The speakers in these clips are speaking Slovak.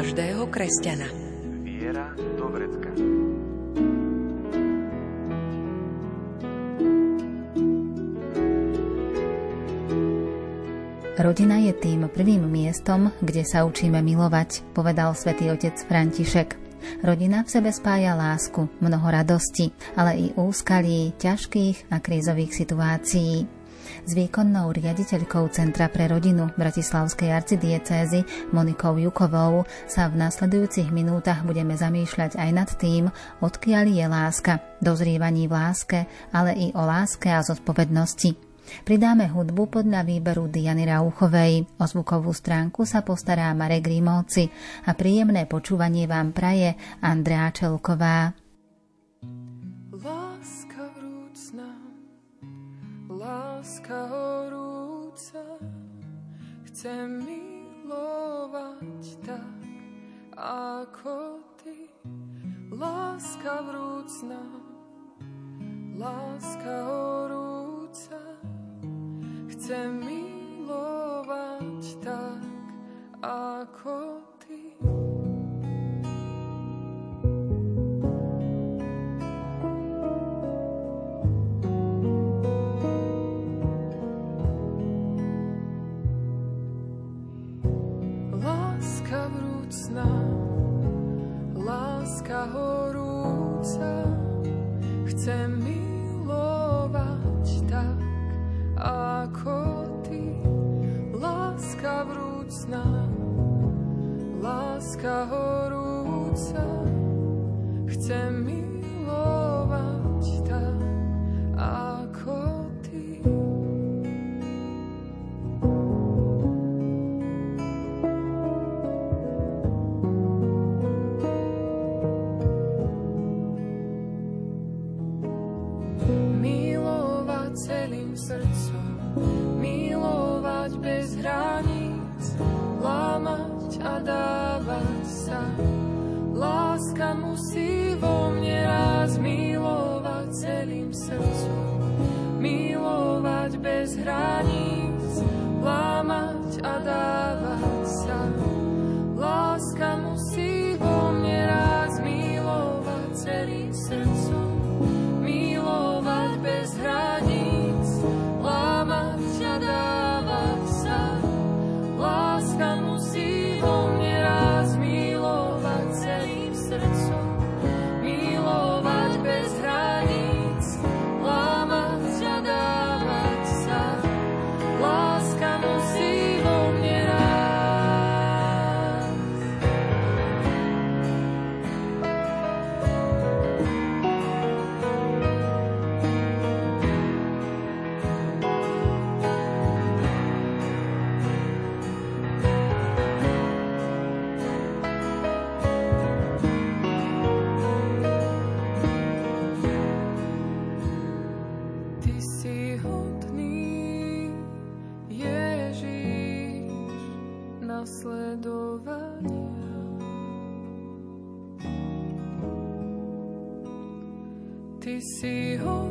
každého kresťana. Viera do vrecka. Rodina je tým prvým miestom, kde sa učíme milovať, povedal svätý otec František. Rodina v sebe spája lásku, mnoho radosti, ale i úskalí, ťažkých a krízových situácií. S výkonnou riaditeľkou Centra pre rodinu Bratislavskej arcidiecézy Monikou Jukovou sa v nasledujúcich minútach budeme zamýšľať aj nad tým, odkiaľ je láska, dozrievaní v láske, ale i o láske a zodpovednosti. Pridáme hudbu podľa výberu Diany Rauchovej. O zvukovú stránku sa postará Marek Rímovci a príjemné počúvanie vám praje Andrea Čelková. Chcem milovať tak, ako ty. Láska vrúcna, láska horúca, chcem milovať tak, ako ty. Ty si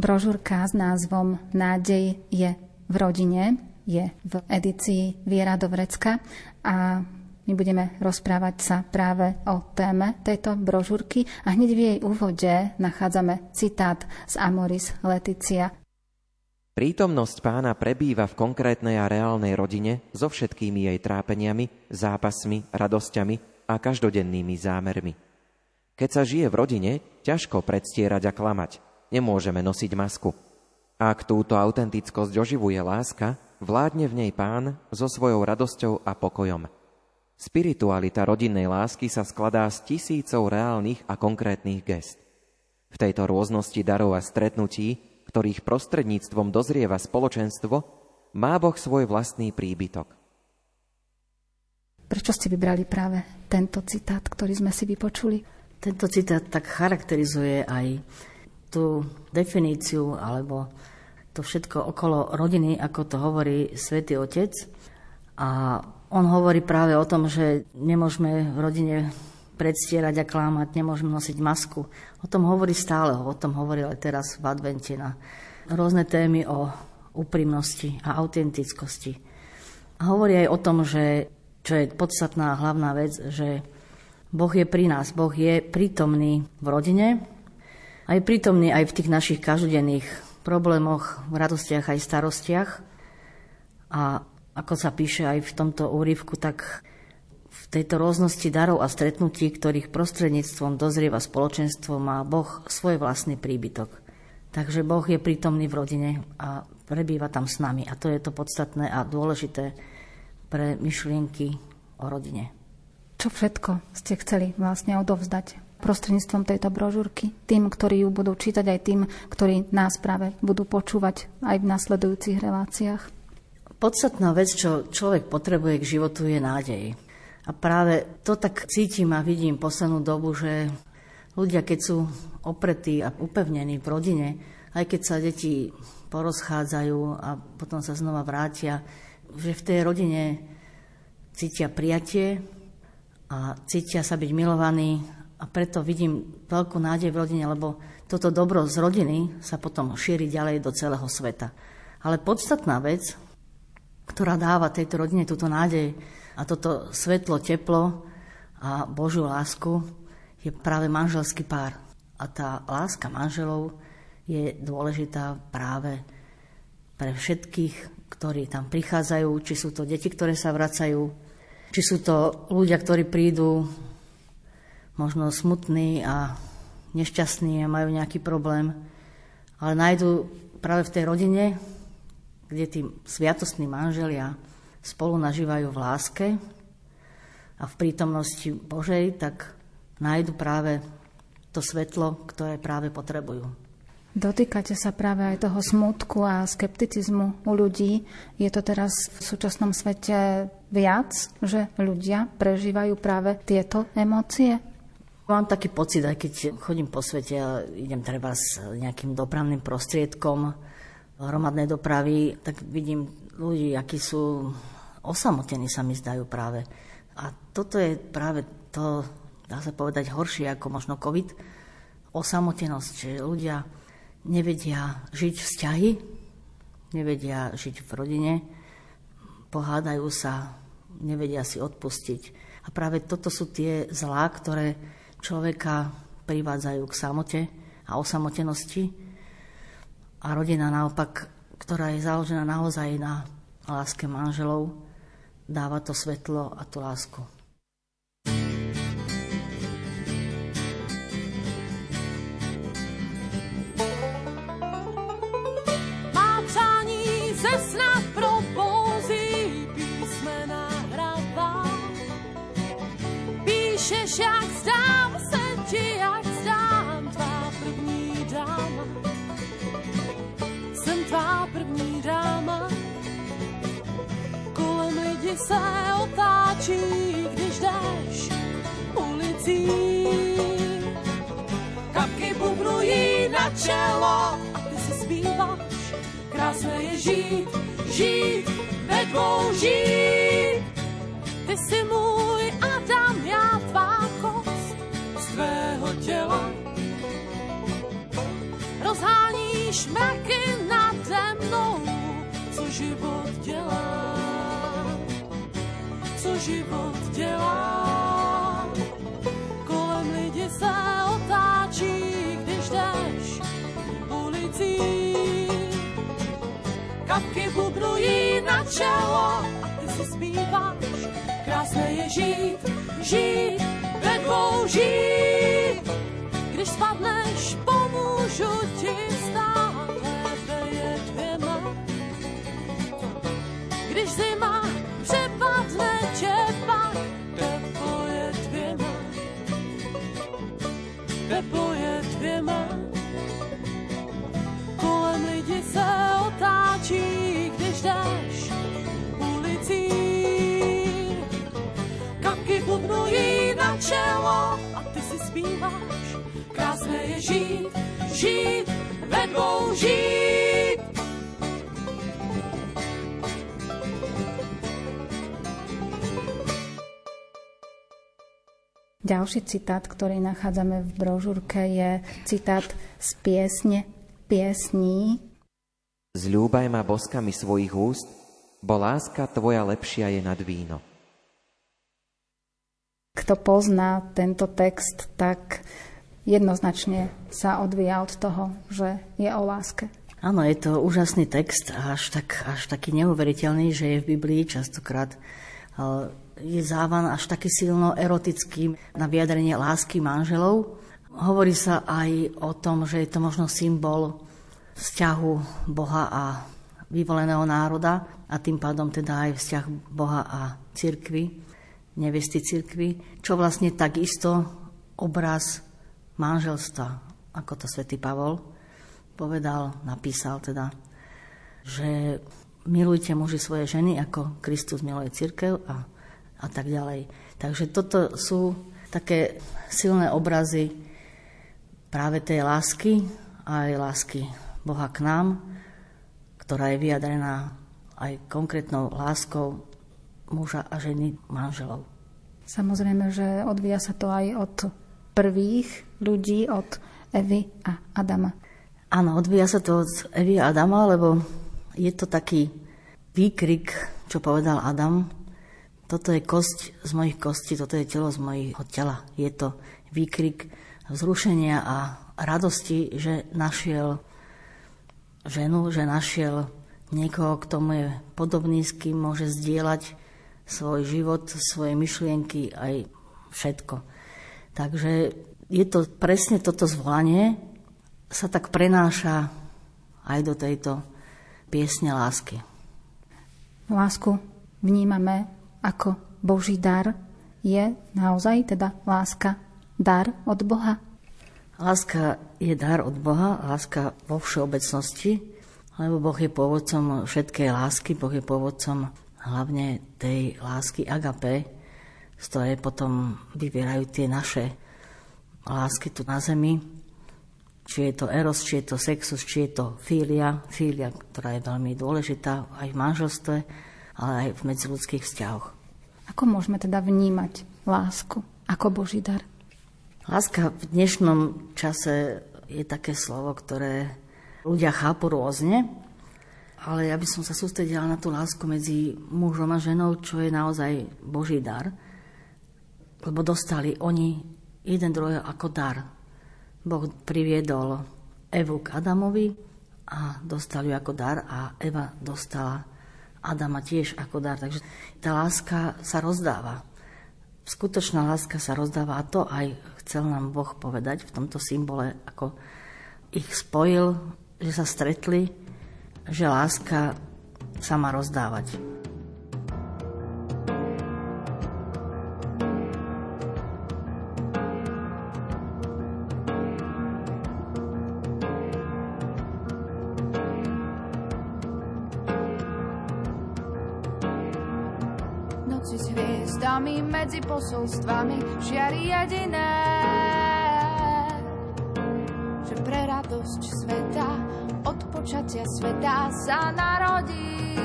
Brožúrka s názvom Nádej je v rodine je v edícii Viera do Vrecka a my budeme rozprávať sa práve o téme tejto brožúrky a hneď v jej úvode nachádzame citát z Amoris Leticia. Prítomnosť pána prebýva v konkrétnej a reálnej rodine so všetkými jej trápeniami, zápasmi, radosťami a každodennými zámermi. Keď sa žije v rodine, ťažko predstierať a klamať. Nemôžeme nosiť masku. Ak túto autentickosť oživuje láska, vládne v nej pán so svojou radosťou a pokojom. Spiritualita rodinnej lásky sa skladá z tisícov reálnych a konkrétnych gest. V tejto rôznosti darov a stretnutí, ktorých prostredníctvom dozrieva spoločenstvo, má Boh svoj vlastný príbytok. Prečo ste vybrali práve tento citát, ktorý sme si vypočuli? Tento citát tak charakterizuje aj tú definíciu alebo to všetko okolo rodiny, ako to hovorí svätý Otec. A on hovorí práve o tom, že nemôžeme v rodine predstierať a klámať, nemôžeme nosiť masku. O tom hovorí stále, o tom hovorí aj teraz v advente na rôzne témy o úprimnosti a autentickosti. A hovorí aj o tom, že čo je podstatná hlavná vec, že Boh je pri nás, Boh je prítomný v rodine a je prítomný aj v tých našich každodenných problémoch, v radostiach aj starostiach. A ako sa píše aj v tomto úryvku, tak v tejto rôznosti darov a stretnutí, ktorých prostredníctvom dozrieva spoločenstvo, má Boh svoj vlastný príbytok. Takže Boh je prítomný v rodine a prebýva tam s nami. A to je to podstatné a dôležité pre myšlienky o rodine. Čo všetko ste chceli vlastne odovzdať prostredníctvom tejto brožúrky tým, ktorí ju budú čítať, aj tým, ktorí nás práve budú počúvať aj v nasledujúcich reláciách? Podstatná vec, čo človek potrebuje k životu, je nádej. A práve to tak cítim a vidím poslednú dobu, že ľudia, keď sú opretí a upevnení v rodine, aj keď sa deti porozchádzajú a potom sa znova vrátia, že v tej rodine cítia prijatie, a cítia sa byť milovaní a preto vidím veľkú nádej v rodine, lebo toto dobro z rodiny sa potom šíri ďalej do celého sveta. Ale podstatná vec, ktorá dáva tejto rodine túto nádej a toto svetlo, teplo a Božiu lásku, je práve manželský pár. A tá láska manželov je dôležitá práve pre všetkých, ktorí tam prichádzajú, či sú to deti, ktoré sa vracajú, či sú to ľudia, ktorí prídu možno smutní a nešťastní a majú nejaký problém, ale nájdu práve v tej rodine, kde tí sviatostní manželia spolu nažívajú v láske a v prítomnosti Božej, tak nájdu práve to svetlo, ktoré práve potrebujú. Dotýkate sa práve aj toho smutku a skepticizmu u ľudí. Je to teraz v súčasnom svete viac, že ľudia prežívajú práve tieto emócie? Mám taký pocit, aj keď chodím po svete a idem treba s nejakým dopravným prostriedkom hromadnej dopravy, tak vidím ľudí, akí sú osamotení sa mi zdajú práve. A toto je práve to, dá sa povedať, horšie ako možno COVID, osamotenosť, že ľudia nevedia žiť vzťahy, nevedia žiť v rodine, pohádajú sa, nevedia si odpustiť. A práve toto sú tie zlá, ktoré človeka privádzajú k samote a osamotenosti. A rodina naopak, ktorá je založená naozaj na láske manželov, dáva to svetlo a tú lásku. Se otáčí, když jdeš ulicí. Kapky bubnují na čelo a ty si zpíváš. Krásné je žít, žít, ve dvou žít. Ty si můj Adam, já tvá kost z tvého těla. Rozhání smíchy nade mnou, co život dělá, co život dělá. Kolem lidi se otáčí, když jdeš ulicí. Kapky bubnují na čelo a ty si zpíváš. Krásné je žít, žít, ve dvou žít. Když spadneš, pomůžu ti Lidi se otáčí, když jdeš ulicí. Kapky bubnují na čelo a ty si zpíváš. Krásné je žít, žít, ve dvou žít. Ďalší citát, ktorý nachádzame v brožúrke, je citát z piesne piesní. Zľúbaj ma boskami svojich úst, bo láska tvoja lepšia je nad víno. Kto pozná tento text, tak jednoznačne sa odvíja od toho, že je o láske. Áno, je to úžasný text, až, tak, až taký neuveriteľný, že je v Biblii častokrát je závan až taký silno erotický na vyjadrenie lásky manželov. Hovorí sa aj o tom, že je to možno symbol vzťahu Boha a vyvoleného národa a tým pádom teda aj vzťah Boha a cirkvy, nevesty cirkvy, čo vlastne takisto obraz manželstva, ako to svätý Pavol povedal, napísal teda, že milujte muži svoje ženy, ako Kristus miluje církev a, a tak ďalej. Takže toto sú také silné obrazy práve tej lásky a aj lásky Boha k nám, ktorá je vyjadrená aj konkrétnou láskou muža a ženy manželov. Samozrejme, že odvíja sa to aj od prvých ľudí, od Evy a Adama. Áno, odvíja sa to od Evy a Adama, lebo je to taký výkrik, čo povedal Adam. Toto je kosť z mojich kostí, toto je telo z mojho tela. Je to výkrik vzrušenia a radosti, že našiel ženu, že našiel niekoho, kto mu je podobný, s kým môže zdieľať svoj život, svoje myšlienky, aj všetko. Takže je to presne toto zvolanie, sa tak prenáša aj do tejto piesne lásky. Lásku vnímame ako Boží dar. Je naozaj teda láska dar od Boha? Láska je dar od Boha, láska vo všeobecnosti, lebo Boh je pôvodcom všetkej lásky, Boh je pôvodcom hlavne tej lásky agape, z ktorej potom vybierajú tie naše lásky tu na zemi, či je to eros, či je to sexus, či je to filia, filia, ktorá je veľmi dôležitá aj v manželstve, ale aj v medziludských vzťahoch. Ako môžeme teda vnímať lásku ako Boží dar? Láska v dnešnom čase je také slovo, ktoré ľudia chápu rôzne, ale ja by som sa sústredila na tú lásku medzi mužom a ženou, čo je naozaj Boží dar, lebo dostali oni jeden druhého ako dar. Boh priviedol Evu k Adamovi a dostal ju ako dar a Eva dostala Adama tiež ako dar. Takže tá láska sa rozdáva. Skutočná láska sa rozdáva a to aj chcel nám Boh povedať v tomto symbole, ako ich spojil, že sa stretli, že láska sa má rozdávať. Medzi posolstvami žiari jediné. Že pre radosť sveta, od počatia sveta sa narodí.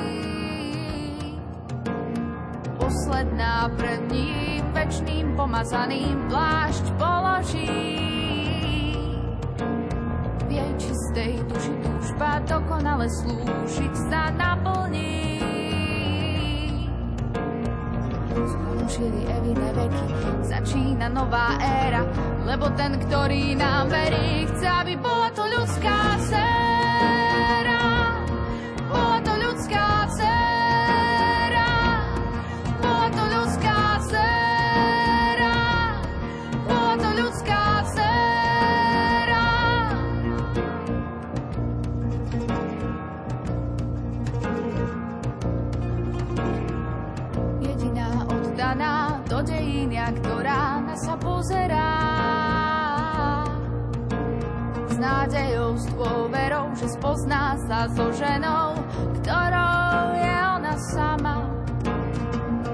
Posledná pred ním, večným pomazaným plášť položí. V jej čistý tej duši túžba dokonale slúžiť sa naplní. Skončili Evine veky, začína nová éra, lebo ten, ktorý nám verí, chce, aby bola to ľudská séra. Že spozná sa so ženou, ktorou je ona sama.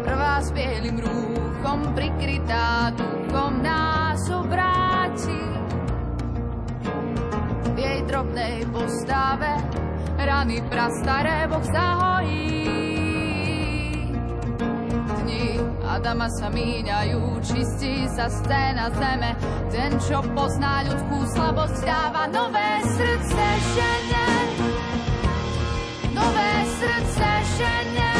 Prvá s bielým rúchom prikrytá duchom nás obráti. V jej drobnej postave rany prastaré Boh zahojí. Dni Adama sa míňajú, čistí sa scéna zeme. Ten, čo pozná ľudskú slabosť, dáva nové srdce Nové srdce žene.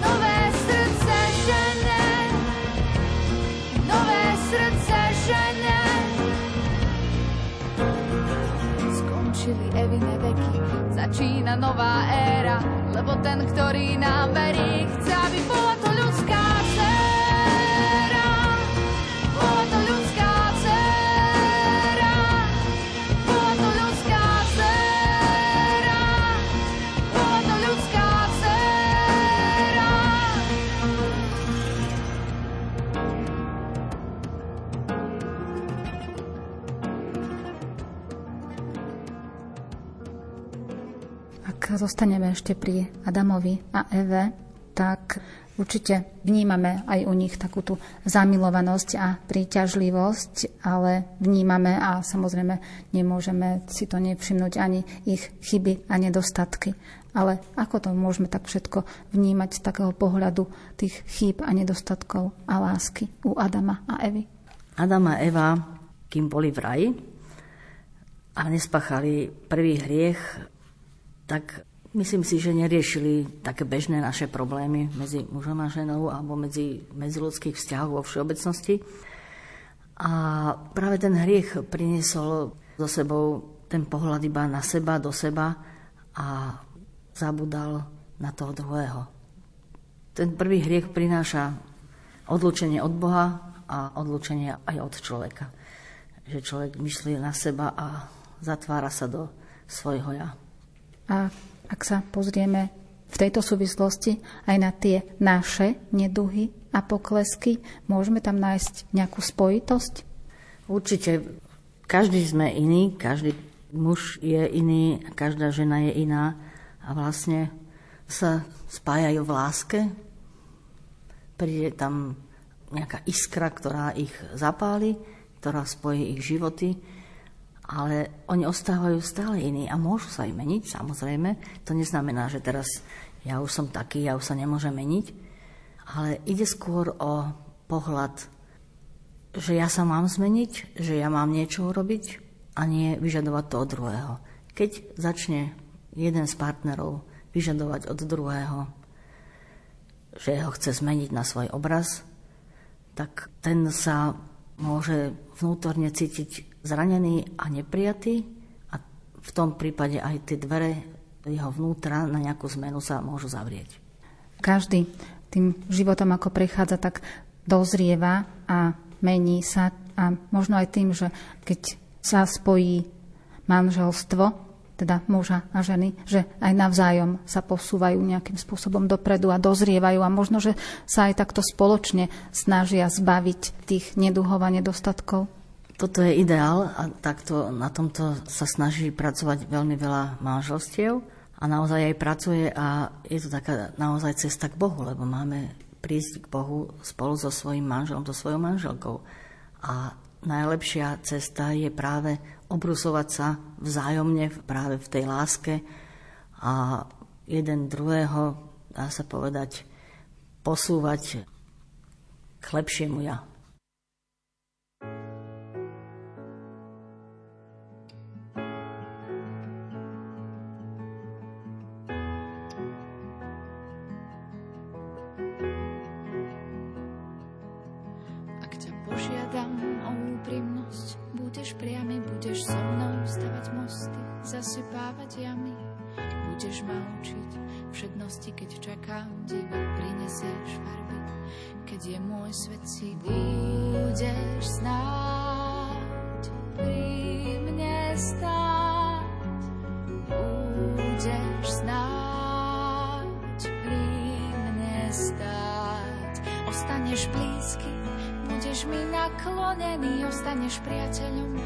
Nové srdce žene. Nové srdce žene. Skončili Evine veky, začína nová éra, lebo ten, ktorý nám verí, chce, aby bola to ľudská zostaneme ešte pri Adamovi a Eve, tak určite vnímame aj u nich takú tú zamilovanosť a príťažlivosť, ale vnímame a samozrejme nemôžeme si to nevšimnúť ani ich chyby a nedostatky. Ale ako to môžeme tak všetko vnímať z takého pohľadu tých chýb a nedostatkov a lásky u Adama a Evy? Adam a Eva, kým boli v raji a nespáchali prvý hriech, tak myslím si, že neriešili také bežné naše problémy medzi mužom a ženou alebo medzi medziludských vzťahov vo všeobecnosti. A práve ten hriech priniesol so sebou ten pohľad iba na seba, do seba a zabudal na toho druhého. Ten prvý hriech prináša odlučenie od Boha a odlučenie aj od človeka. Že človek myslí na seba a zatvára sa do svojho ja. A ak sa pozrieme v tejto súvislosti aj na tie naše neduhy a poklesky, môžeme tam nájsť nejakú spojitosť? Určite každý sme iný, každý muž je iný, každá žena je iná a vlastne sa spájajú v láske. Príde tam nejaká iskra, ktorá ich zapáli, ktorá spojí ich životy, ale oni ostávajú stále iní a môžu sa aj meniť, samozrejme. To neznamená, že teraz ja už som taký, ja už sa nemôžem meniť, ale ide skôr o pohľad, že ja sa mám zmeniť, že ja mám niečo urobiť a nie vyžadovať to od druhého. Keď začne jeden z partnerov vyžadovať od druhého, že ho chce zmeniť na svoj obraz, tak ten sa môže vnútorne cítiť zranený a neprijatý a v tom prípade aj tie dvere jeho vnútra na nejakú zmenu sa môžu zavrieť. Každý tým životom, ako prechádza, tak dozrieva a mení sa a možno aj tým, že keď sa spojí manželstvo, teda muža a ženy, že aj navzájom sa posúvajú nejakým spôsobom dopredu a dozrievajú a možno, že sa aj takto spoločne snažia zbaviť tých neduhov a nedostatkov. Toto je ideál a takto na tomto sa snaží pracovať veľmi veľa manželstiev a naozaj aj pracuje a je to taká naozaj cesta k Bohu, lebo máme prísť k Bohu spolu so svojím manželom, so svojou manželkou. A najlepšia cesta je práve obrusovať sa vzájomne práve v tej láske a jeden druhého, dá sa povedať, posúvať k lepšiemu ja. Je môj svet si budeš snáď pri mne stáť. Budeš snáď pri mne stáť. Ostaneš blízky, budeš mi naklonený, ostaneš priateľom.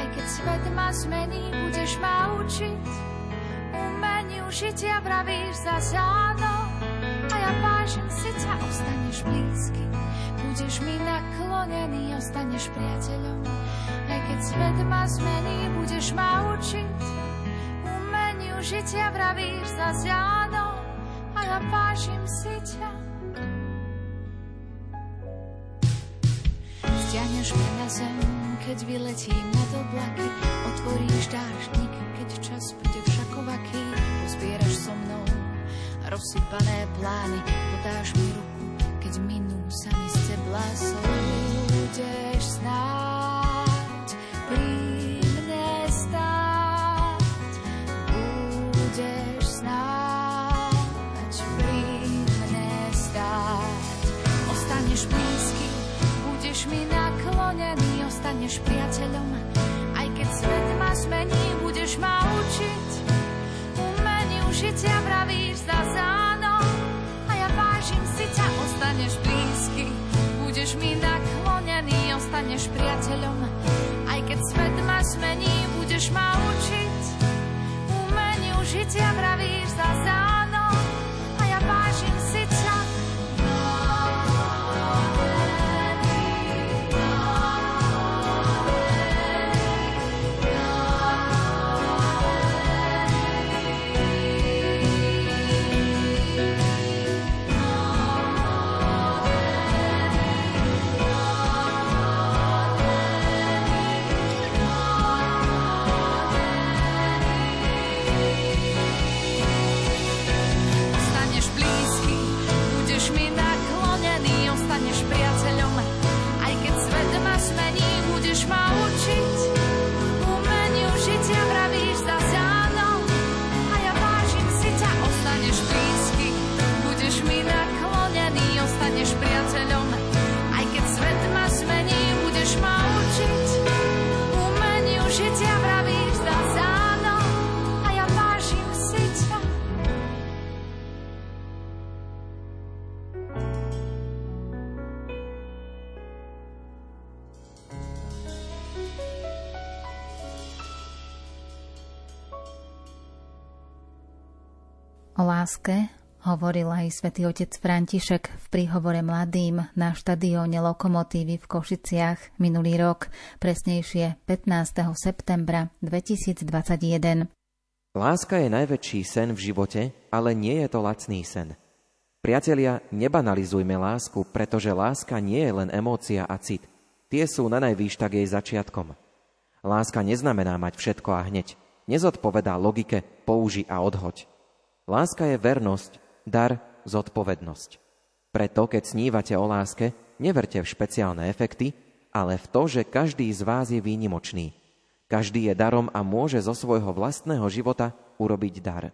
Aj keď svet ma zmení, budeš ma učiť. Umeniu žitia vravíš za záno. A ja vážim ťa, ostaneš blízky. Budeš mi naklonený, ostaneš priateľom. Aj keď svet ma zmení, budeš ma učiť. Umeniu žitia vravíš za záno. A ja vážim si ťa. Stiahneš ma na zem, keď vyletím nad oblaky, otvoríš dážnik, keď čas bude rozsypané plány, podáš mi ruku, keď minú sa mi z tebla Budeš snáď pri mne stáť, budeš snáď pri mne stáť, ostaneš blízky, budeš mi na naklonený, ostaneš priateľom. Aj keď svet ma zmení, budeš ma učiť. Žitia vravíš za záno. A ja vážim si ťa, ostaneš blízky. Budeš mi naklonený, ostaneš priateľom. Aj keď svet ma zmení, budeš ma učiť. Umeniu žitia vravíš za záno. A ja vážim hovoril aj svätý otec František v príhovore mladým na štadióne Lokomotívy v Košiciach minulý rok, presnejšie 15. septembra 2021. Láska je najväčší sen v živote, ale nie je to lacný sen. Priatelia, nebanalizujme lásku, pretože láska nie je len emócia a cit. Tie sú na najvýš tak jej začiatkom. Láska neznamená mať všetko a hneď. Nezodpovedá logike použi a odhoď. Láska je vernosť, dar, zodpovednosť. Preto, keď snívate o láske, neverte v špeciálne efekty, ale v to, že každý z vás je výnimočný. Každý je darom a môže zo svojho vlastného života urobiť dar.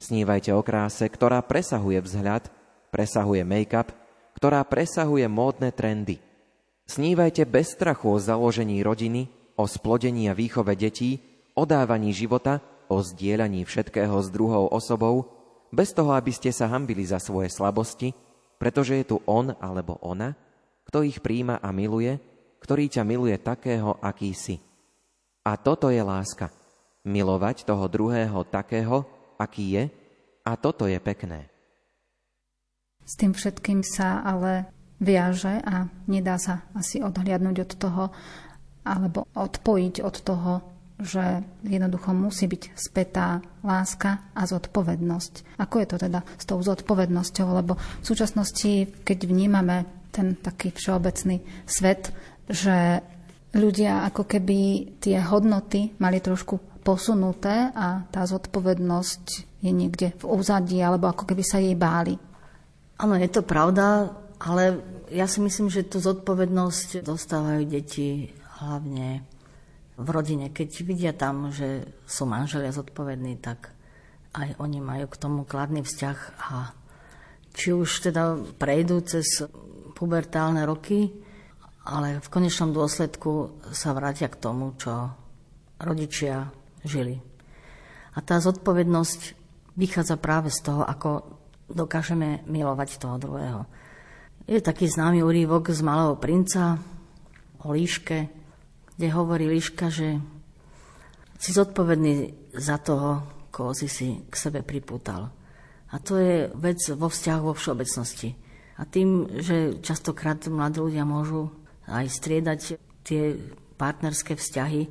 Snívajte o kráse, ktorá presahuje vzhľad, presahuje make-up, ktorá presahuje módne trendy. Snívajte bez strachu o založení rodiny, o splodení a výchove detí, o dávaní života o zdieľaní všetkého s druhou osobou, bez toho, aby ste sa hambili za svoje slabosti, pretože je tu on alebo ona, kto ich príjma a miluje, ktorý ťa miluje takého, aký si. A toto je láska. Milovať toho druhého takého, aký je, a toto je pekné. S tým všetkým sa ale viaže a nedá sa asi odhliadnúť od toho, alebo odpojiť od toho že jednoducho musí byť spätá láska a zodpovednosť. Ako je to teda s tou zodpovednosťou? Lebo v súčasnosti, keď vnímame ten taký všeobecný svet, že ľudia ako keby tie hodnoty mali trošku posunuté a tá zodpovednosť je niekde v úzadí, alebo ako keby sa jej báli. Áno, je to pravda, ale ja si myslím, že tú zodpovednosť dostávajú deti hlavne v rodine. Keď vidia tam, že sú manželia zodpovední, tak aj oni majú k tomu kladný vzťah a či už teda prejdú cez pubertálne roky, ale v konečnom dôsledku sa vrátia k tomu, čo rodičia žili. A tá zodpovednosť vychádza práve z toho, ako dokážeme milovať toho druhého. Je taký známy úrývok z Malého princa o líške, kde hovorí líška, že si zodpovedný za toho, koho si si k sebe pripútal. A to je vec vo vzťahu vo všeobecnosti. A tým, že častokrát mladí ľudia môžu aj striedať tie partnerské vzťahy,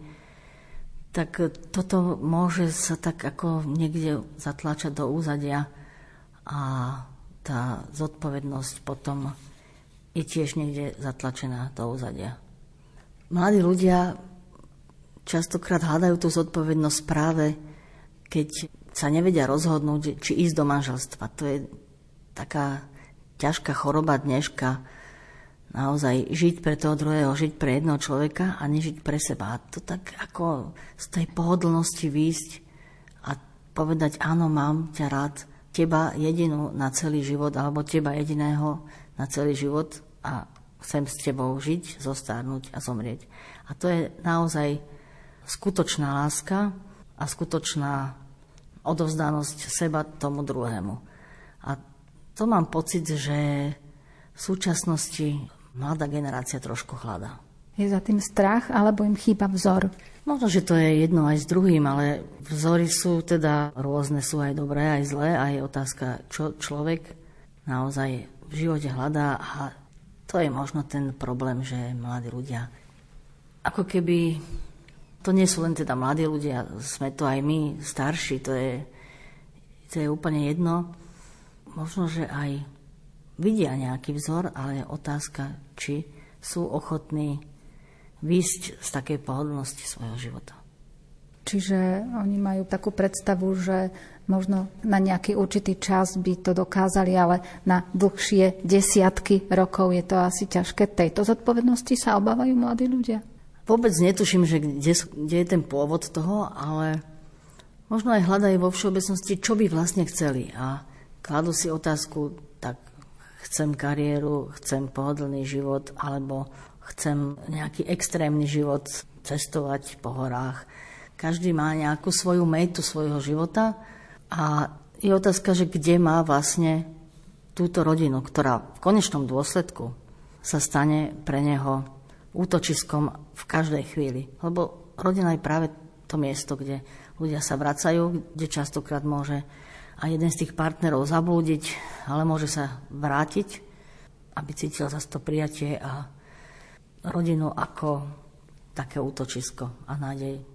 tak toto môže sa tak ako niekde zatláčať do úzadia a tá zodpovednosť potom je tiež niekde zatlačená do úzadia. Mladí ľudia častokrát hľadajú tú zodpovednosť práve, keď sa nevedia rozhodnúť, či ísť do manželstva. To je taká ťažká choroba dneška, naozaj žiť pre toho druhého, žiť pre jedného človeka a nežiť pre seba. A to tak ako z tej pohodlnosti výjsť a povedať, áno, mám ťa rád, teba jedinú na celý život, alebo teba jediného na celý život a chcem s tebou žiť, zostárnuť a zomrieť. A to je naozaj skutočná láska a skutočná odovzdanosť seba tomu druhému. A to mám pocit, že v súčasnosti mladá generácia trošku hľadá. Je za tým strach, alebo im chýba vzor? Možno, že to je jedno aj s druhým, ale vzory sú teda rôzne, sú aj dobré, aj zlé a je otázka, čo človek naozaj v živote hľadá a to je možno ten problém, že mladí ľudia ako keby to nie sú len teda mladí ľudia, sme to aj my, starší, to je, to je úplne jedno. Možno, že aj vidia nejaký vzor, ale je otázka, či sú ochotní výjsť z takej pohodlnosti svojho života. Čiže oni majú takú predstavu, že možno na nejaký určitý čas by to dokázali, ale na dlhšie desiatky rokov je to asi ťažké. Tejto zodpovednosti sa obávajú mladí ľudia? Vôbec netuším, že kde, kde je ten pôvod toho, ale možno aj hľadajú vo všeobecnosti, čo by vlastne chceli. A kladú si otázku, tak chcem kariéru, chcem pohodlný život, alebo chcem nejaký extrémny život, cestovať po horách. Každý má nejakú svoju metu svojho života a je otázka, že kde má vlastne túto rodinu, ktorá v konečnom dôsledku sa stane pre neho útočiskom v každej chvíli. Lebo rodina je práve to miesto, kde ľudia sa vracajú, kde častokrát môže aj jeden z tých partnerov zablúdiť, ale môže sa vrátiť, aby cítil zase to prijatie a rodinu ako také útočisko a nádej.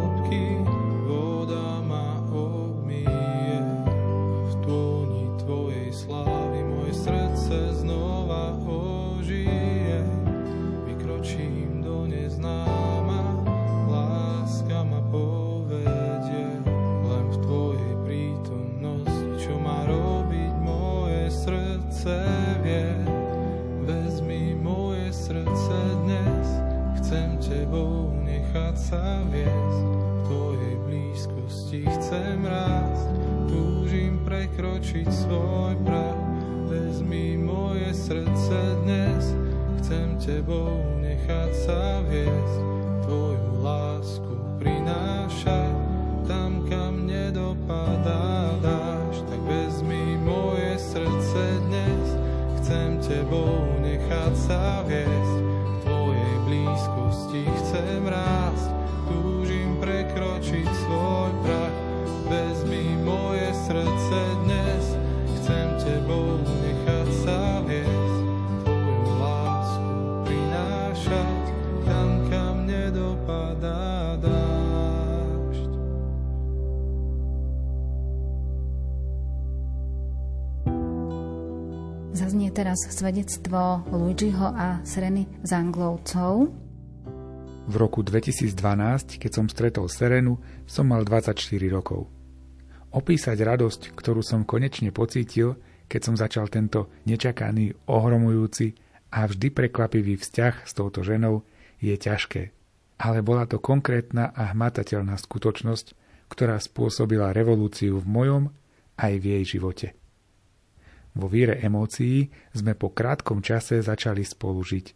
sa viesť. V Tvojej blízkosti chcem rásť, túžim prekročiť svoj prach. Vezmi moje srdce dnes, chcem Tebou nechať sa viesť. Tvoju lásku prinášať tam, kam nedopadá dáš. Tak vezmi moje srdce dnes, chcem Tebou nechať sa viesť. V Tvojej blízkosti chcem rásť, teraz svedectvo Luigiho a Sereny Zanglovcov. V roku 2012, keď som stretol Serenu, som mal 24 rokov. Opísať radosť, ktorú som konečne pocítil, keď som začal tento nečakaný, ohromujúci a vždy prekvapivý vzťah s touto ženou, je ťažké. Ale bola to konkrétna a hmatateľná skutočnosť, ktorá spôsobila revolúciu v mojom aj v jej živote. Vo víre emócií sme po krátkom čase začali spolu žiť.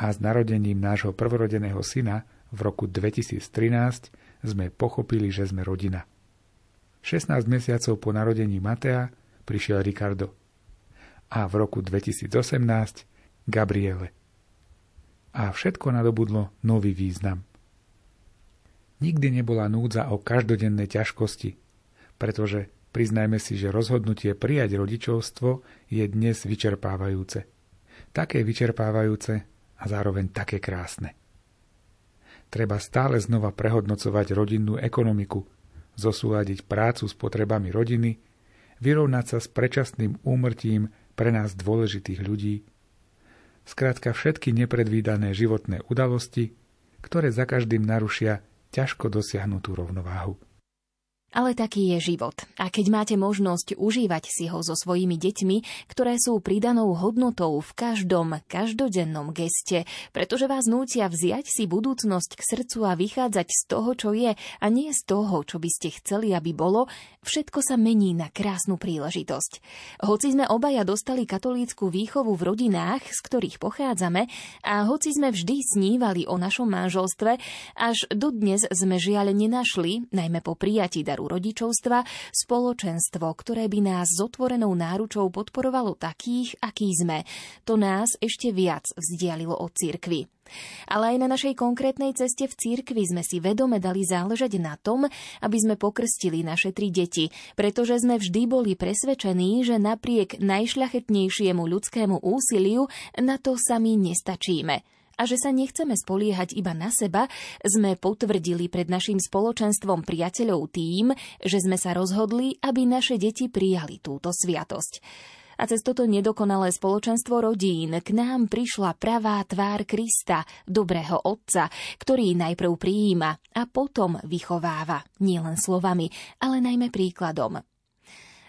A s narodením nášho prvorodeného syna v roku 2013 sme pochopili, že sme rodina. 16 mesiacov po narodení Matea prišiel Ricardo. A v roku 2018 Gabriele. A všetko nadobudlo nový význam. Nikdy nebola núdza o každodenné ťažkosti, pretože Priznajme si, že rozhodnutie prijať rodičovstvo je dnes vyčerpávajúce. Také vyčerpávajúce a zároveň také krásne. Treba stále znova prehodnocovať rodinnú ekonomiku, zosúľadiť prácu s potrebami rodiny, vyrovnať sa s predčasným úmrtím pre nás dôležitých ľudí, skrátka všetky nepredvídané životné udalosti, ktoré za každým narušia ťažko dosiahnutú rovnováhu. Ale taký je život. A keď máte možnosť užívať si ho so svojimi deťmi, ktoré sú pridanou hodnotou v každom, každodennom geste, pretože vás nútia vziať si budúcnosť k srdcu a vychádzať z toho, čo je, a nie z toho, čo by ste chceli, aby bolo, všetko sa mení na krásnu príležitosť. Hoci sme obaja dostali katolícku výchovu v rodinách, z ktorých pochádzame, a hoci sme vždy snívali o našom manželstve, až dodnes sme žiaľ nenašli, najmä po prijatí daru daru rodičovstva, spoločenstvo, ktoré by nás s otvorenou náručou podporovalo takých, akí sme. To nás ešte viac vzdialilo od cirkvy. Ale aj na našej konkrétnej ceste v cirkvi sme si vedome dali záležať na tom, aby sme pokrstili naše tri deti, pretože sme vždy boli presvedčení, že napriek najšľachetnejšiemu ľudskému úsiliu na to sami nestačíme a že sa nechceme spoliehať iba na seba, sme potvrdili pred našim spoločenstvom priateľov tým, že sme sa rozhodli, aby naše deti prijali túto sviatosť. A cez toto nedokonalé spoločenstvo rodín k nám prišla pravá tvár Krista, dobrého Otca, ktorý najprv prijíma a potom vychováva, nielen slovami, ale najmä príkladom.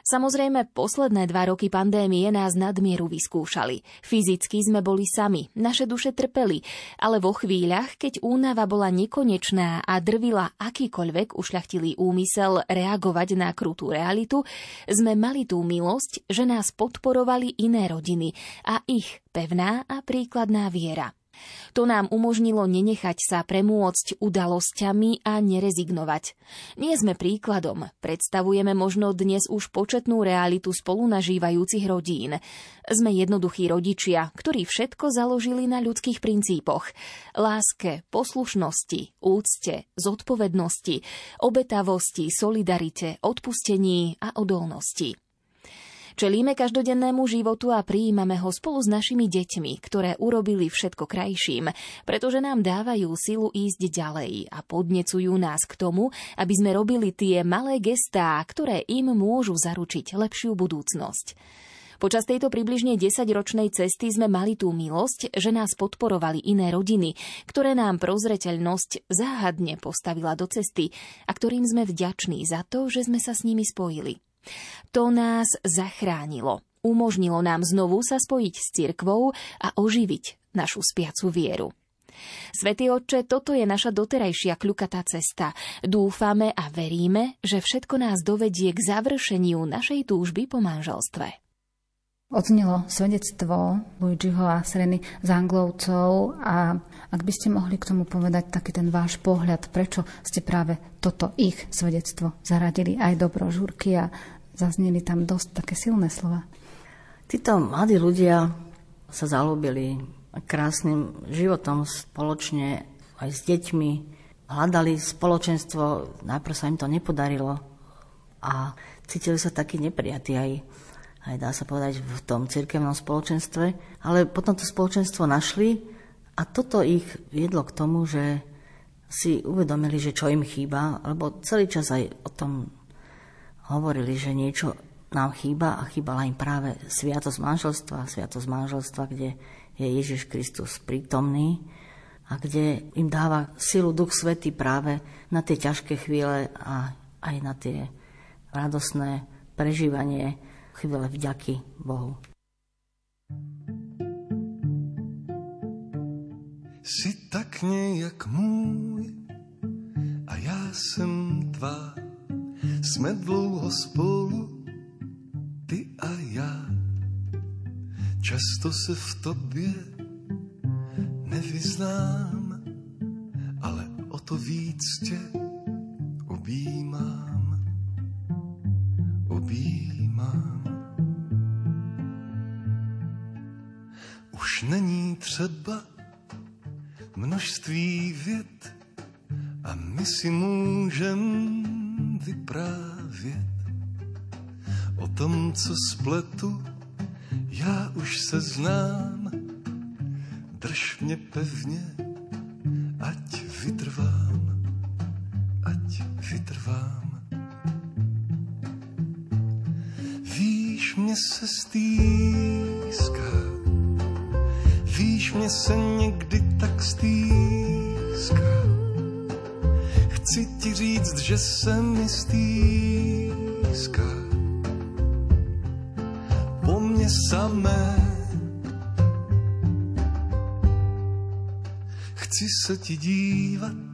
Samozrejme, posledné dva roky pandémie nás nadmieru vyskúšali. Fyzicky sme boli sami, naše duše trpeli, ale vo chvíľach, keď únava bola nekonečná a drvila akýkoľvek ušľachtilý úmysel reagovať na krutú realitu, sme mali tú milosť, že nás podporovali iné rodiny a ich pevná a príkladná viera. To nám umožnilo nenechať sa premôcť udalosťami a nerezignovať. Nie sme príkladom, predstavujeme možno dnes už početnú realitu spolunažívajúcich rodín. Sme jednoduchí rodičia, ktorí všetko založili na ľudských princípoch. Láske, poslušnosti, úcte, zodpovednosti, obetavosti, solidarite, odpustení a odolnosti. Čelíme každodennému životu a prijímame ho spolu s našimi deťmi, ktoré urobili všetko krajším, pretože nám dávajú silu ísť ďalej a podnecujú nás k tomu, aby sme robili tie malé gestá, ktoré im môžu zaručiť lepšiu budúcnosť. Počas tejto približne 10-ročnej cesty sme mali tú milosť, že nás podporovali iné rodiny, ktoré nám prozreteľnosť záhadne postavila do cesty a ktorým sme vďační za to, že sme sa s nimi spojili. To nás zachránilo. Umožnilo nám znovu sa spojiť s cirkvou a oživiť našu spiacu vieru. Svetý Otče, toto je naša doterajšia kľukatá cesta. Dúfame a veríme, že všetko nás dovedie k završeniu našej túžby po manželstve. Odznelo svedectvo Luigiho a Sereny z Anglovcov a ak by ste mohli k tomu povedať taký ten váš pohľad, prečo ste práve toto ich svedectvo zaradili aj do brožúrky a zazneli tam dosť také silné slova. Títo mladí ľudia sa zalúbili krásnym životom spoločne aj s deťmi. Hľadali spoločenstvo, najprv sa im to nepodarilo a cítili sa takí neprijatí aj, aj dá sa povedať v tom cirkevnom spoločenstve, ale potom to spoločenstvo našli a toto ich viedlo k tomu, že si uvedomili, že čo im chýba, lebo celý čas aj o tom hovorili, že niečo nám chýba a chýbala im práve sviatosť manželstva, sviatosť manželstva, kde je Ježiš Kristus prítomný a kde im dáva silu Duch Svety práve na tie ťažké chvíle a aj na tie radosné prežívanie chvíle vďaky Bohu. Si tak nejak můj a já jsem tvá. Jsme dlouho spolu, ty a já. Často se v tobě nevyznám, ale o to víc tě objímám, objímám. Není třeba množství vět a my si můžem vyprávět o tom, co spletu já už se znám, drž mě pevně, ať vytrvám, ať vytrvám. Víš, mě se stýská, se někdy tak stýská. Chci ti říct, že se mi stýská samé. Chci se ti dívat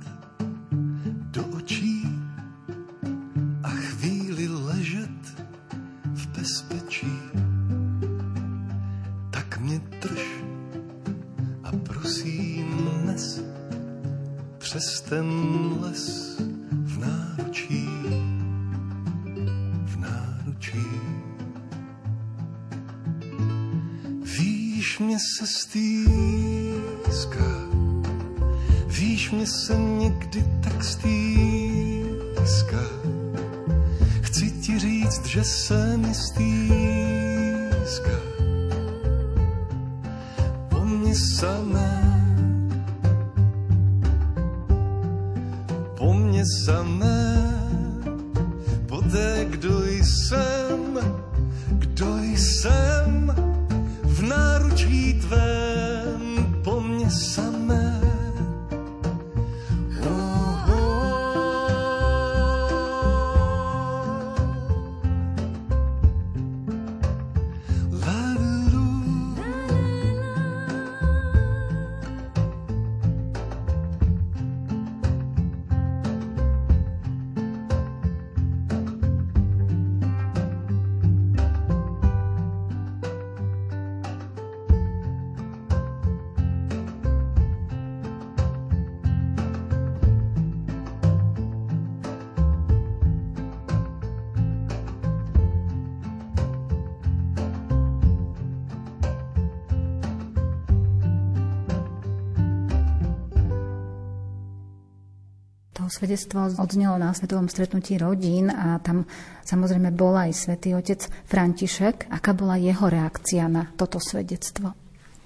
svedectvo odznelo na svetovom stretnutí rodín a tam samozrejme bol aj svätý otec František. Aká bola jeho reakcia na toto svedectvo?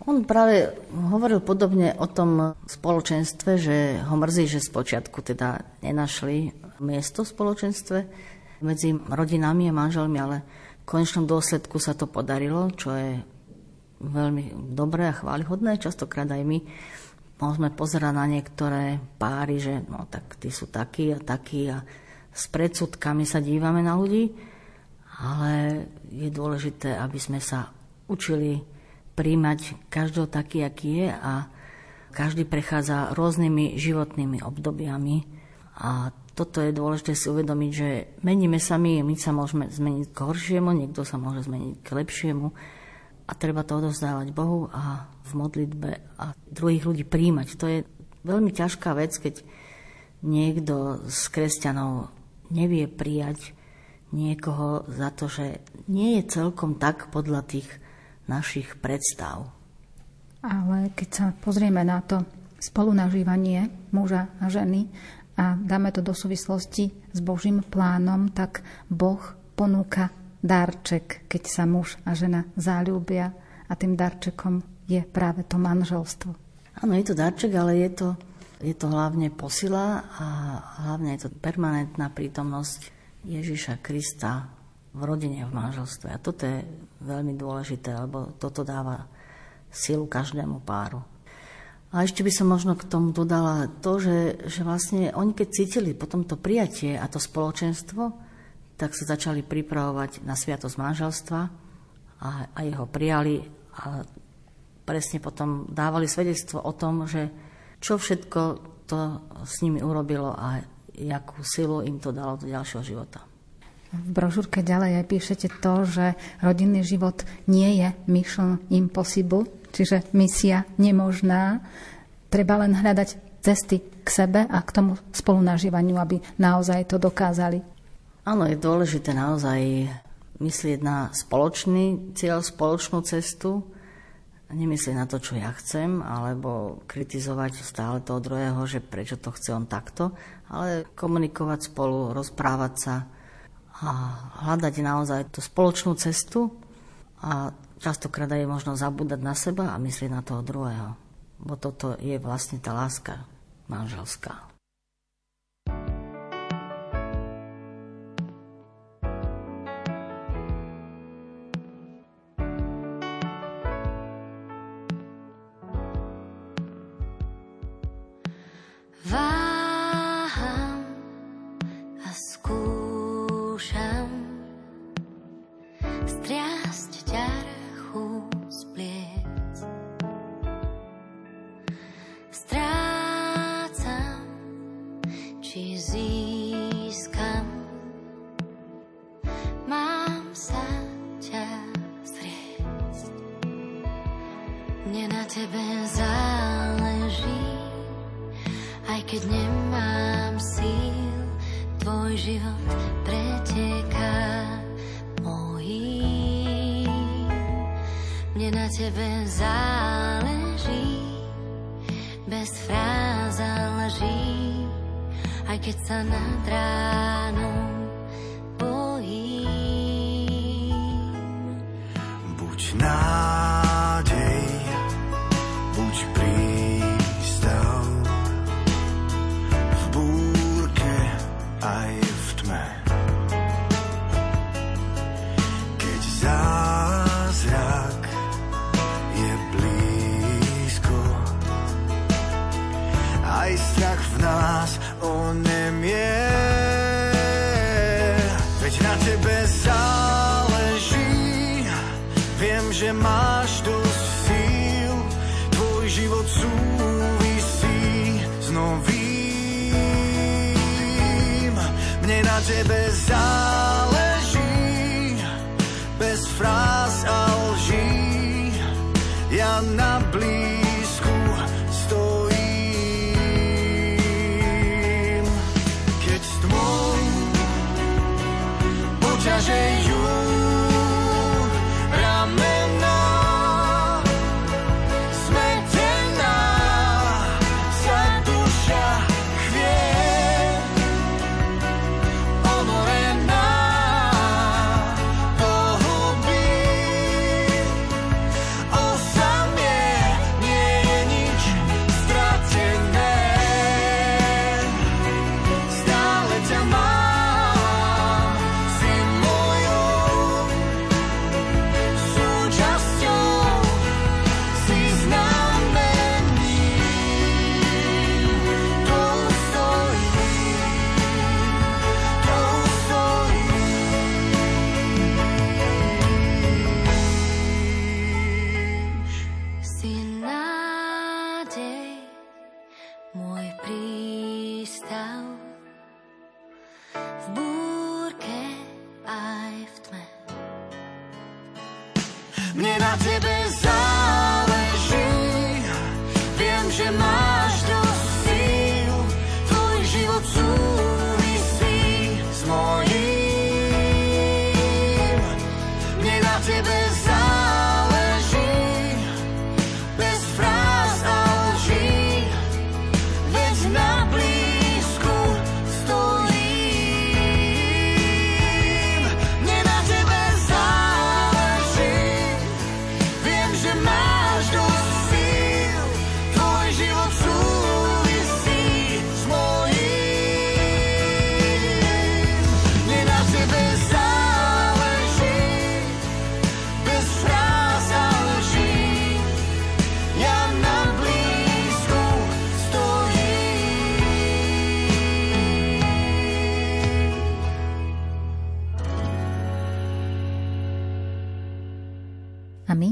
On práve hovoril podobne o tom spoločenstve, že ho mrzí, že spočiatku teda nenašli miesto v spoločenstve medzi rodinami a manželmi, ale v konečnom dôsledku sa to podarilo, čo je veľmi dobré a chválihodné. Častokrát aj my môžeme pozerať na niektoré páry, že no tak tí sú takí a takí a s predsudkami sa dívame na ľudí, ale je dôležité, aby sme sa učili príjmať každého taký, aký je a Každý prechádza rôznymi životnými obdobiami. A toto je dôležité si uvedomiť, že meníme sa my, my sa môžeme zmeniť k horšiemu, niekto sa môže zmeniť k lepšiemu a treba to odovzdávať Bohu a v modlitbe a druhých ľudí príjmať. To je veľmi ťažká vec, keď niekto z kresťanov nevie prijať niekoho za to, že nie je celkom tak podľa tých našich predstav. Ale keď sa pozrieme na to spolunažívanie muža a ženy a dáme to do súvislosti s Božím plánom, tak Boh ponúka darček, keď sa muž a žena zalúbia a tým darčekom je práve to manželstvo. Áno, je to darček, ale je to, je to hlavne posila a hlavne je to permanentná prítomnosť Ježiša Krista v rodine, v manželstve. A toto je veľmi dôležité, lebo toto dáva silu každému páru. A ešte by som možno k tomu dodala to, že, že vlastne oni keď cítili potom to prijatie a to spoločenstvo, tak sa začali pripravovať na sviatosť manželstva a, a jeho prijali a presne potom dávali svedectvo o tom, že čo všetko to s nimi urobilo a jakú silu im to dalo do ďalšieho života. V brožúrke ďalej aj píšete to, že rodinný život nie je mission impossible, čiže misia nemožná. Treba len hľadať cesty k sebe a k tomu spolunažívaniu, aby naozaj to dokázali. Áno, je dôležité naozaj myslieť na spoločný cieľ, spoločnú cestu, nemyslieť na to, čo ja chcem, alebo kritizovať stále toho druhého, že prečo to chce on takto, ale komunikovať spolu, rozprávať sa a hľadať naozaj tú spoločnú cestu a častokrát je možno zabúdať na seba a myslieť na toho druhého. Bo toto je vlastne tá láska manželská. tebe záleží.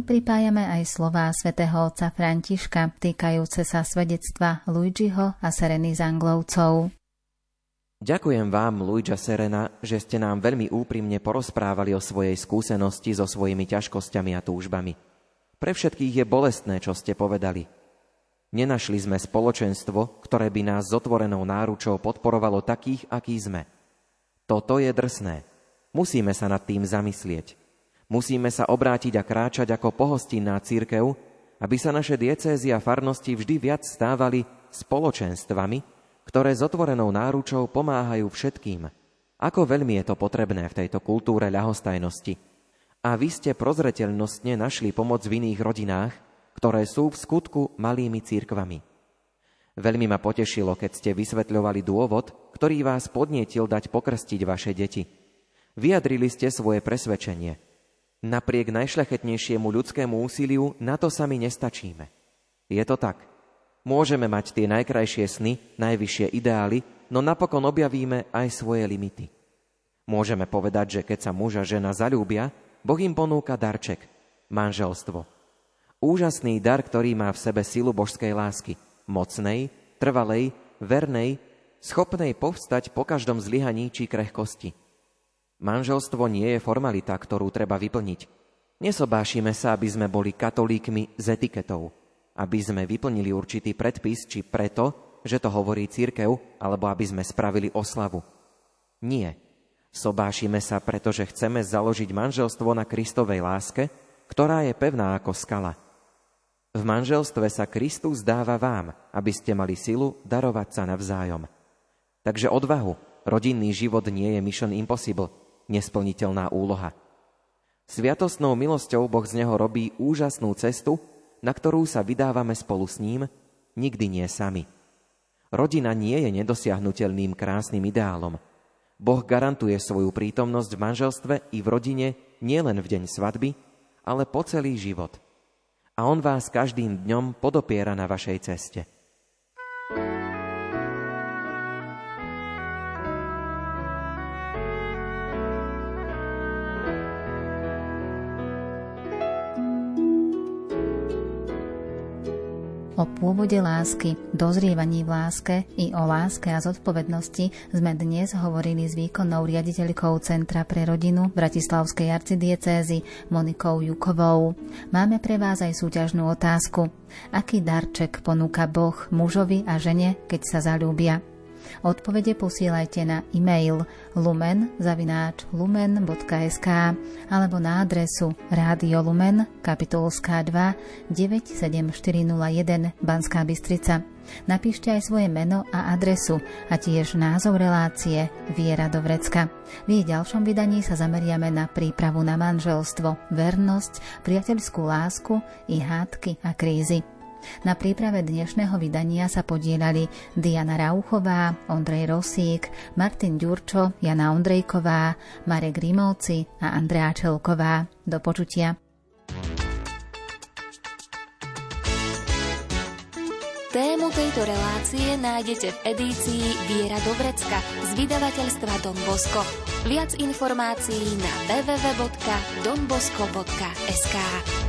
Pripájame aj slová svätého otca Františka týkajúce sa svedectva Luigiho a Sereny Zanglovcov. Ďakujem vám, Luigi Serena, že ste nám veľmi úprimne porozprávali o svojej skúsenosti so svojimi ťažkosťami a túžbami. Pre všetkých je bolestné, čo ste povedali. Nenašli sme spoločenstvo, ktoré by nás s otvorenou náručou podporovalo takých, akí sme. Toto je drsné. Musíme sa nad tým zamyslieť. Musíme sa obrátiť a kráčať ako pohostinná církev, aby sa naše diecézy a farnosti vždy viac stávali spoločenstvami, ktoré s otvorenou náručou pomáhajú všetkým. Ako veľmi je to potrebné v tejto kultúre ľahostajnosti. A vy ste prozreteľnostne našli pomoc v iných rodinách, ktoré sú v skutku malými církvami. Veľmi ma potešilo, keď ste vysvetľovali dôvod, ktorý vás podnietil dať pokrstiť vaše deti. Vyjadrili ste svoje presvedčenie – Napriek najšľachetnejšiemu ľudskému úsiliu na to sami nestačíme. Je to tak. Môžeme mať tie najkrajšie sny, najvyššie ideály, no napokon objavíme aj svoje limity. Môžeme povedať, že keď sa muž a žena zalúbia, Boh im ponúka darček, manželstvo. Úžasný dar, ktorý má v sebe silu božskej lásky, mocnej, trvalej, vernej, schopnej povstať po každom zlyhaní či krehkosti – Manželstvo nie je formalita, ktorú treba vyplniť. Nesobášime sa, aby sme boli katolíkmi s etiketou, aby sme vyplnili určitý predpis, či preto, že to hovorí církev, alebo aby sme spravili oslavu. Nie. Sobášime sa, pretože chceme založiť manželstvo na Kristovej láske, ktorá je pevná ako skala. V manželstve sa Kristus dáva vám, aby ste mali silu darovať sa navzájom. Takže odvahu, rodinný život nie je mission impossible, nesplniteľná úloha. Sviatostnou milosťou Boh z neho robí úžasnú cestu, na ktorú sa vydávame spolu s ním, nikdy nie sami. Rodina nie je nedosiahnutelným krásnym ideálom. Boh garantuje svoju prítomnosť v manželstve i v rodine nielen v deň svadby, ale po celý život. A On vás každým dňom podopiera na vašej ceste. O pôvode lásky, dozrievaní v láske i o láske a zodpovednosti sme dnes hovorili s výkonnou riaditeľkou Centra pre rodinu Bratislavskej arcidiecézy Monikou Jukovou. Máme pre vás aj súťažnú otázku. Aký darček ponúka Boh mužovi a žene, keď sa zalúbia? Odpovede posielajte na e-mail lumen.lumen.sk alebo na adresu Rádio Lumen, kapitulská 2, 97401 Banská Bystrica. Napíšte aj svoje meno a adresu a tiež názov relácie Viera do vrecka. V jej ďalšom vydaní sa zameriame na prípravu na manželstvo, vernosť, priateľskú lásku i hádky a krízy. Na príprave dnešného vydania sa podielali Diana Rauchová, Ondrej Rosík, Martin Ďurčo, Jana Ondrejková, Marek Rimovci a Andrea Čelková. Do počutia. Tému tejto relácie nájdete v edícii Viera Dobrecka z vydavateľstva Don Bosco. Viac informácií na www.donbosco.sk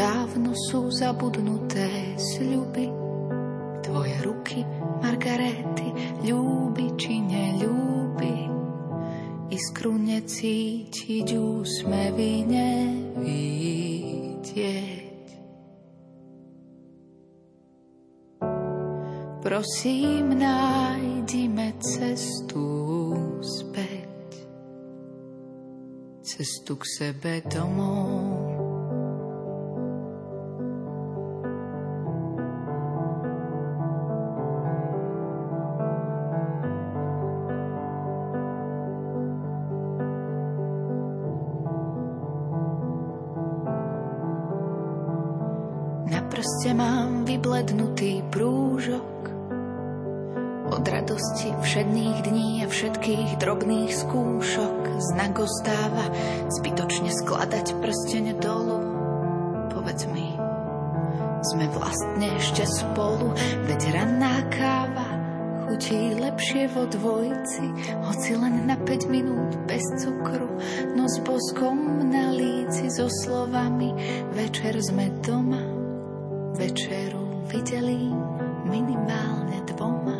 Dávno sú zabudnuté sľuby, tvoje ruky, Margarety, ľúbi či neľúbi. Iskru necítiť, úsmevy nevidieť. Prosím, nájdime cestu späť, cestu k sebe domov. Radosti všedných dní a všetkých drobných skúšok znak ostáva zbytočne skladať prstene dolu. Povedz mi, sme vlastne ešte spolu, veď ranná káva chutí lepšie vo dvojci, hoci len na 5 minút bez cukru, no s boskom na líci so slovami, večer sme doma večeru videli minimálne dvoma.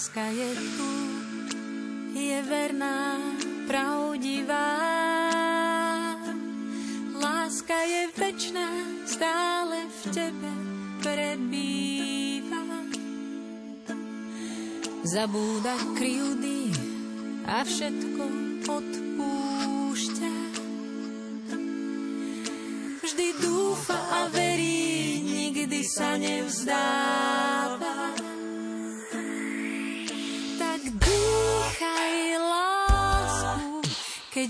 Láska je tu, je verná, pravdivá. Láska je večná, stále v tebe prebýva. Zabúda kryjúdy a všetko odpúšťa. Vždy dúfa a verí, nikdy sa nevzdáva.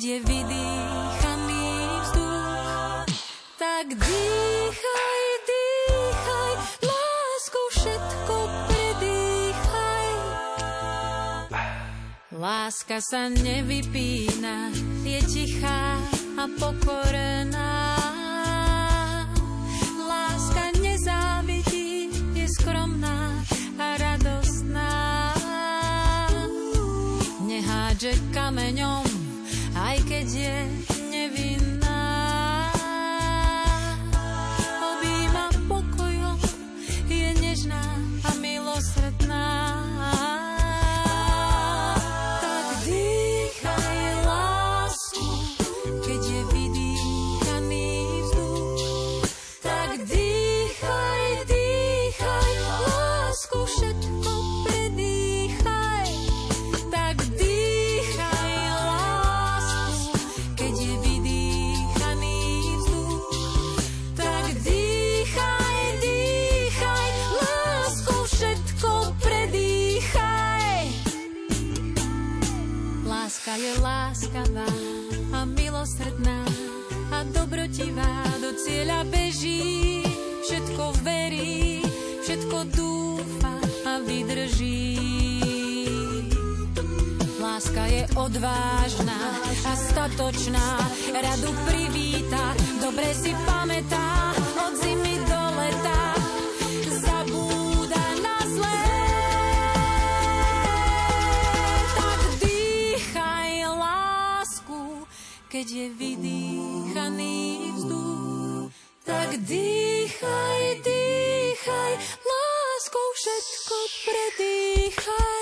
keď je vydýchaný vzduch. Tak dýchaj, dýchaj, lásku všetko predýchaj. Láska sa nevypína, je tichá a pokorená. Láska nezávidí, je skromná a radostná. Nehádže kameňom je Láska je odvážna a statočná, radu privíta, dobre si pamätá od zimy do leta. Na zlé. Tak dýchaj lásku, keď je vydýchaný vzduch. Tak dýchaj, dýchaj, láskou všetko predýchaj.